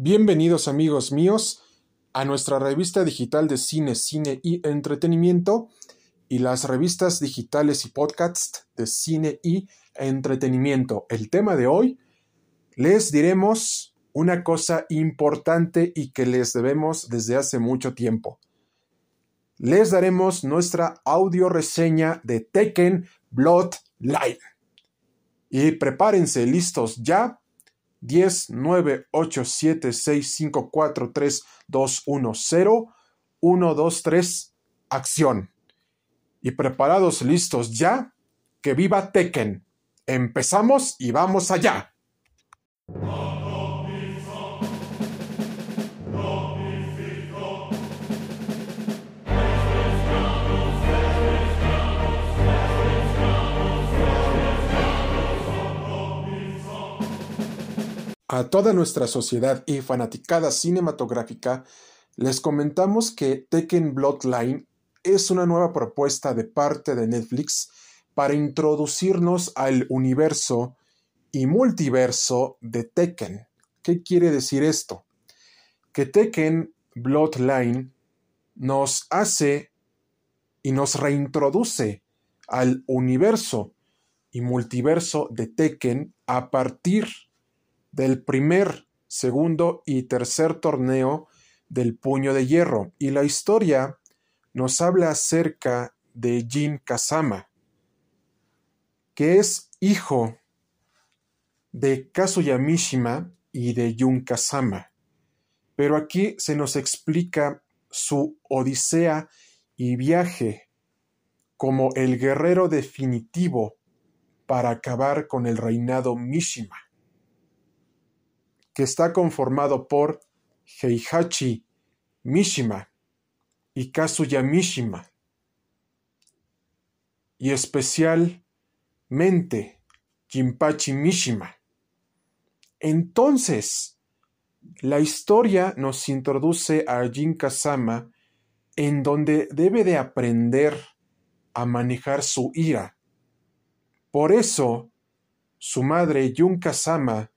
Bienvenidos amigos míos a nuestra revista digital de cine, cine y entretenimiento y las revistas digitales y podcasts de cine y entretenimiento. El tema de hoy les diremos una cosa importante y que les debemos desde hace mucho tiempo. Les daremos nuestra audio reseña de Tekken Bloodline. Y prepárense listos ya 10 9 8 7 6 5 4 3 2 1 0 1 2 3 acción. Y preparados listos ya, que viva Tekken. Empezamos y vamos allá. A toda nuestra sociedad y fanaticada cinematográfica, les comentamos que Tekken Bloodline es una nueva propuesta de parte de Netflix para introducirnos al universo y multiverso de Tekken. ¿Qué quiere decir esto? Que Tekken Bloodline nos hace y nos reintroduce al universo y multiverso de Tekken a partir de del primer, segundo y tercer torneo del puño de hierro. Y la historia nos habla acerca de Jin Kazama, que es hijo de Kazuya Mishima y de Jun Kazama. Pero aquí se nos explica su odisea y viaje como el guerrero definitivo para acabar con el reinado Mishima que está conformado por Heihachi Mishima y Kazuya Mishima, y especialmente Jinpachi Mishima. Entonces, la historia nos introduce a Jin Kazama en donde debe de aprender a manejar su ira. Por eso, su madre Jun Kazama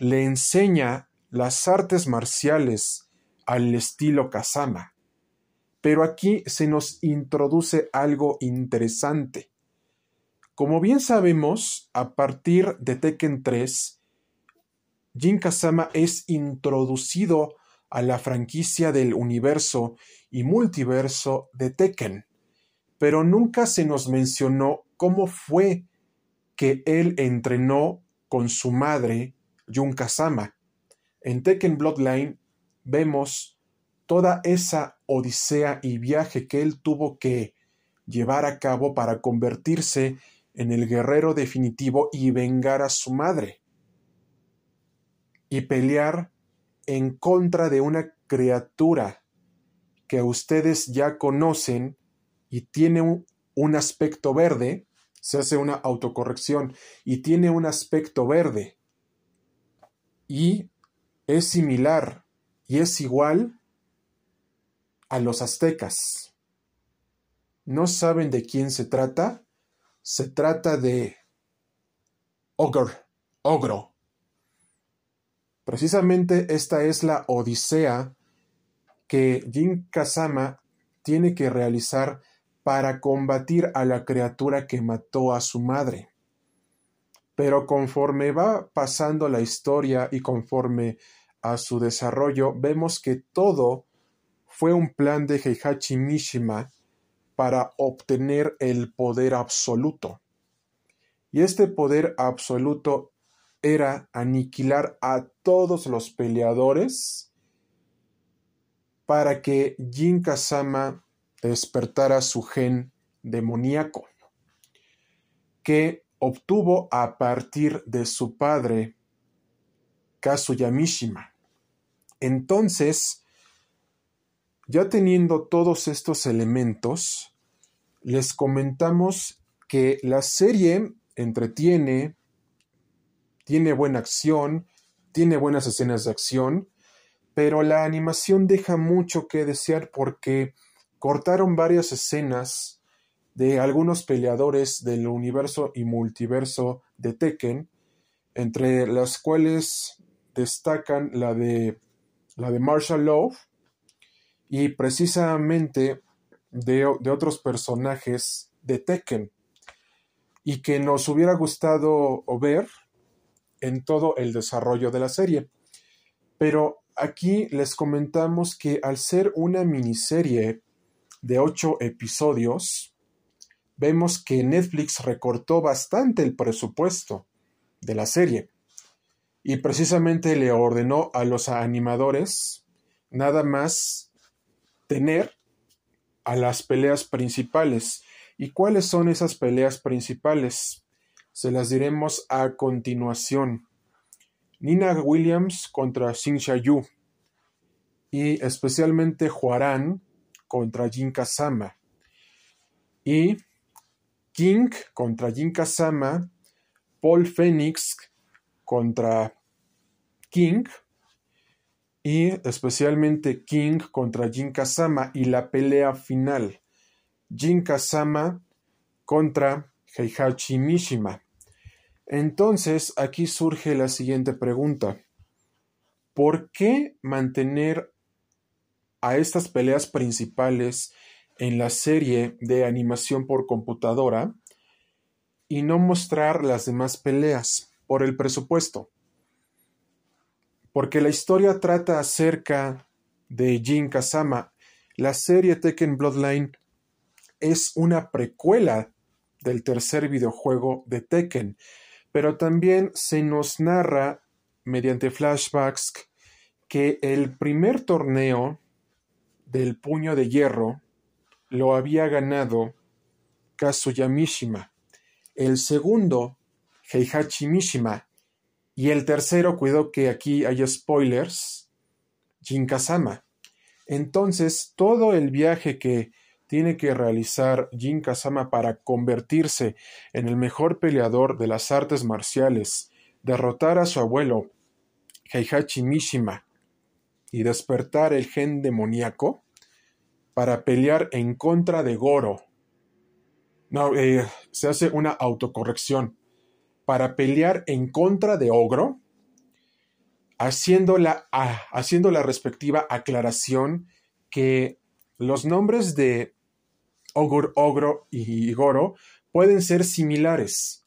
le enseña las artes marciales al estilo Kazama. Pero aquí se nos introduce algo interesante. Como bien sabemos, a partir de Tekken 3, Jin Kazama es introducido a la franquicia del universo y multiverso de Tekken, pero nunca se nos mencionó cómo fue que él entrenó con su madre Jun Kazama. En Tekken Bloodline vemos toda esa odisea y viaje que él tuvo que llevar a cabo para convertirse en el guerrero definitivo y vengar a su madre. Y pelear en contra de una criatura que ustedes ya conocen y tiene un, un, aspecto verde, se hace una autocorrección y tiene un aspecto verde y es similar y es igual a los aztecas. ¿No saben de quién se trata? Se trata de Ogre, Ogro. Precisamente esta es la odisea que Jin Kazama tiene que realizar para combatir a la criatura que mató a su madre. Pero conforme va pasando la historia y conforme a su desarrollo, vemos que todo fue un plan de Heihachi Mishima para obtener el poder absoluto. Y este poder absoluto era aniquilar a todos los peleadores para que Jin Kazama despertara su gen demoníaco, que obtuvo a partir de su padre Kazuya Mishima. Entonces, ya teniendo todos estos elementos, les comentamos que la serie entretiene, tiene buena acción, tiene buenas escenas de acción, pero la animación deja mucho que desear porque cortaron varias escenas de algunos peleadores del universo y multiverso de Tekken, entre las cuales destacan la de la de Marshall Love, y precisamente de, otros personajes de Tekken, y que nos hubiera gustado ver en todo el desarrollo de la serie. Pero aquí les comentamos que al ser una miniserie de ocho episodios, vemos que Netflix recortó bastante el presupuesto de la serie y precisamente le ordenó a los animadores nada más tener a las peleas principales. ¿Y cuáles son esas peleas principales? Se las diremos a continuación. Nina Williams contra Xin Yu y especialmente Juarán contra Jin Kazama y King contra Jin Kazama, Paul Phoenix contra King y especialmente King contra Jin Kazama y la pelea final Jin Kazama contra Heihachi Mishima. Entonces aquí surge la siguiente pregunta. ¿Por qué mantener a estas peleas principales en la serie de animación por computadora y no mostrar las demás peleas por el presupuesto? Porque la historia trata acerca de Jin Kazama. La serie Tekken Bloodline es una precuela del tercer videojuego de Tekken pero también se nos narra mediante flashbacks que el primer torneo del puño de hierro lo había ganado Kazuya Mishima, el segundo Heihachi Mishima y el tercero, cuidado que aquí hay spoilers, Jin Kazama. Entonces, todo el viaje que tiene que realizar Jin Kazama para convertirse en el mejor peleador de las artes marciales, derrotar a su abuelo, Heihachi Mishima, y despertar el gen demoníaco para pelear en contra de Goro. No, eh, se hace una autocorrección. Para pelear en contra de Ogro, haciendo la, haciendo la respectiva aclaración que los nombres de Ogro, Ogro y Goro pueden ser similares,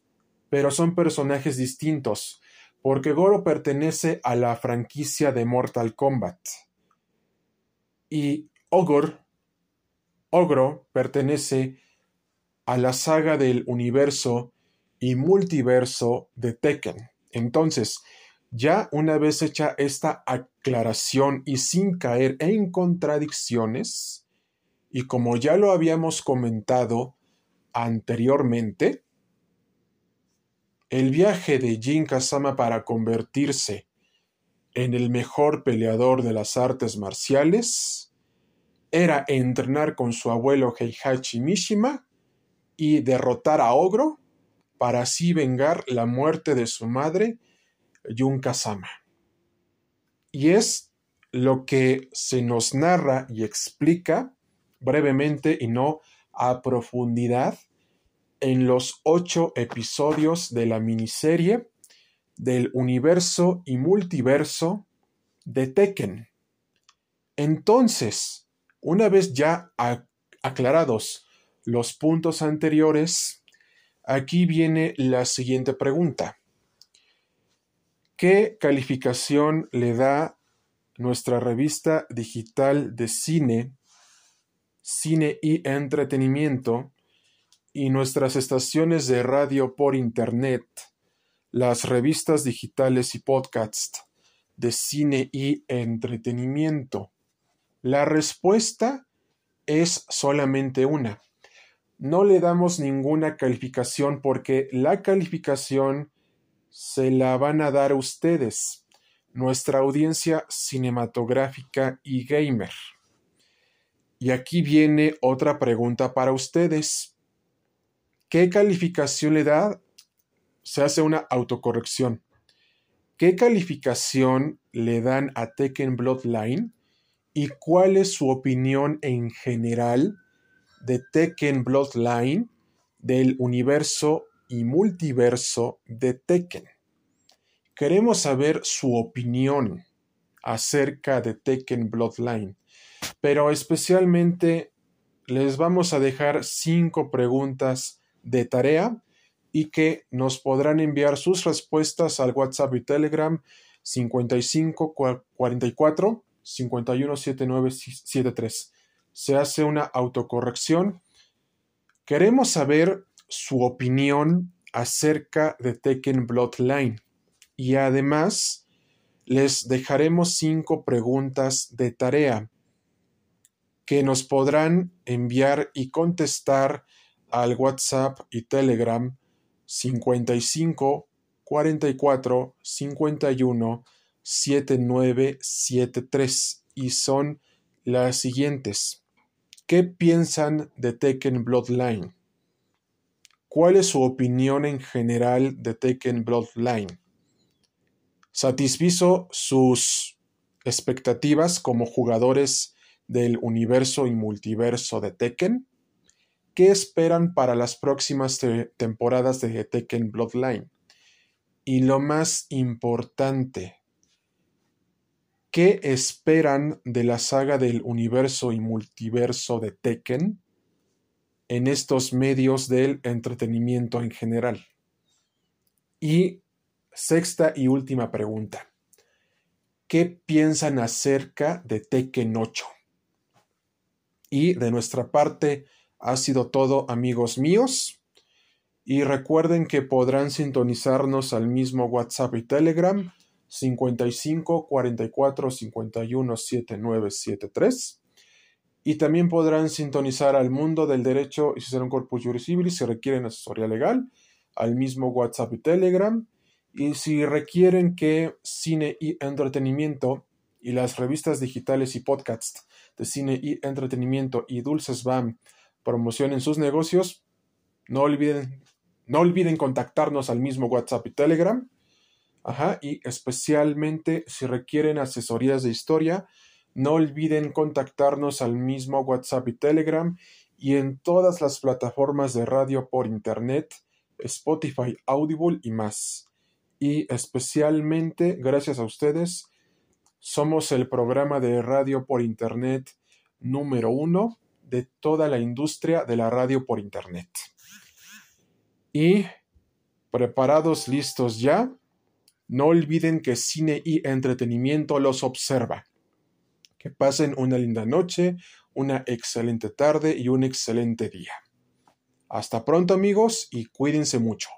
pero son personajes distintos, porque Goro pertenece a la franquicia de Mortal Kombat. Y Ogor, Ogro pertenece a la saga del universo y multiverso de Tekken. Entonces, ya una vez hecha esta aclaración y sin caer en contradicciones, y como ya lo habíamos comentado anteriormente, el viaje de Jin Kazama para convertirse en el mejor peleador de las artes marciales era entrenar con su abuelo Heihachi Mishima y derrotar a Ogro para así vengar la muerte de su madre Jun Kazama. Y es lo que se nos narra y explica brevemente y no a profundidad en los ocho episodios de la miniserie del universo y multiverso de Tekken. Entonces, una vez ya aclarados los puntos anteriores, aquí viene la siguiente pregunta. ¿Qué calificación le da nuestra revista digital de cine cine y entretenimiento, y nuestras estaciones de radio por Internet, las revistas digitales y podcasts de cine y entretenimiento. La respuesta es solamente una. No le damos ninguna calificación porque la calificación se la van a dar ustedes, nuestra audiencia cinematográfica y gamer. Y aquí viene otra pregunta para ustedes. ¿Qué calificación le da? Se hace una autocorrección. ¿Qué calificación le dan a Tekken Bloodline? ¿Y cuál es su opinión en general de Tekken Bloodline, del universo y multiverso de Tekken? Queremos saber su opinión acerca de Tekken Bloodline. Pero especialmente les vamos a dejar cinco preguntas de tarea y que nos podrán enviar sus respuestas al WhatsApp y Telegram 55 44 51 79 73. Se hace una autocorrección. Queremos saber su opinión acerca de Tekken Bloodline y además les dejaremos cinco preguntas de tarea que nos podrán enviar y contestar al WhatsApp y Telegram 55 44 51 7973 y son las siguientes. ¿Qué piensan de Tekken Bloodline? ¿Cuál es su opinión en general de Tekken Bloodline? ¿Satisfizo sus expectativas como jugadores del universo y multiverso de Tekken? ¿Qué esperan para las próximas temporadas de Tekken Bloodline? Y lo más importante, ¿qué esperan de la saga del universo y multiverso de Tekken en estos medios del entretenimiento en general? Y sexta y última pregunta. ¿Qué piensan acerca de Tekken 8? Y de nuestra parte, ha sido todo, amigos míos. Y recuerden que podrán sintonizarnos al mismo WhatsApp y Telegram 55 44 51 7973. Y también podrán sintonizar al mundo del derecho y si será un corpus juris si requieren asesoría legal al mismo WhatsApp y Telegram. Y si requieren que cine y entretenimiento y las revistas digitales y podcasts de cine y entretenimiento y Dulces BAM promocionen sus negocios, no olviden, no olviden contactarnos al mismo WhatsApp y Telegram. Ajá, y especialmente si requieren asesorías de historia, no olviden contactarnos al mismo WhatsApp y Telegram y en todas las plataformas de radio por Internet, Spotify, Audible y más. Y especialmente, gracias a ustedes, somos el programa de radio por Internet número uno de toda la industria de la radio por Internet. Y preparados, listos ya, no olviden que cine y entretenimiento los observa. Que pasen una linda noche, una excelente tarde y un excelente día. Hasta pronto amigos y cuídense mucho.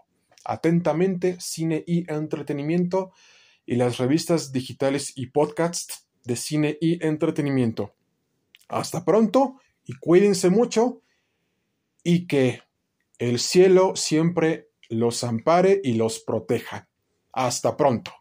Atentamente, cine y entretenimiento y las revistas digitales y podcasts de cine y entretenimiento. Hasta pronto y cuídense mucho y que el cielo siempre los ampare y los proteja. Hasta pronto.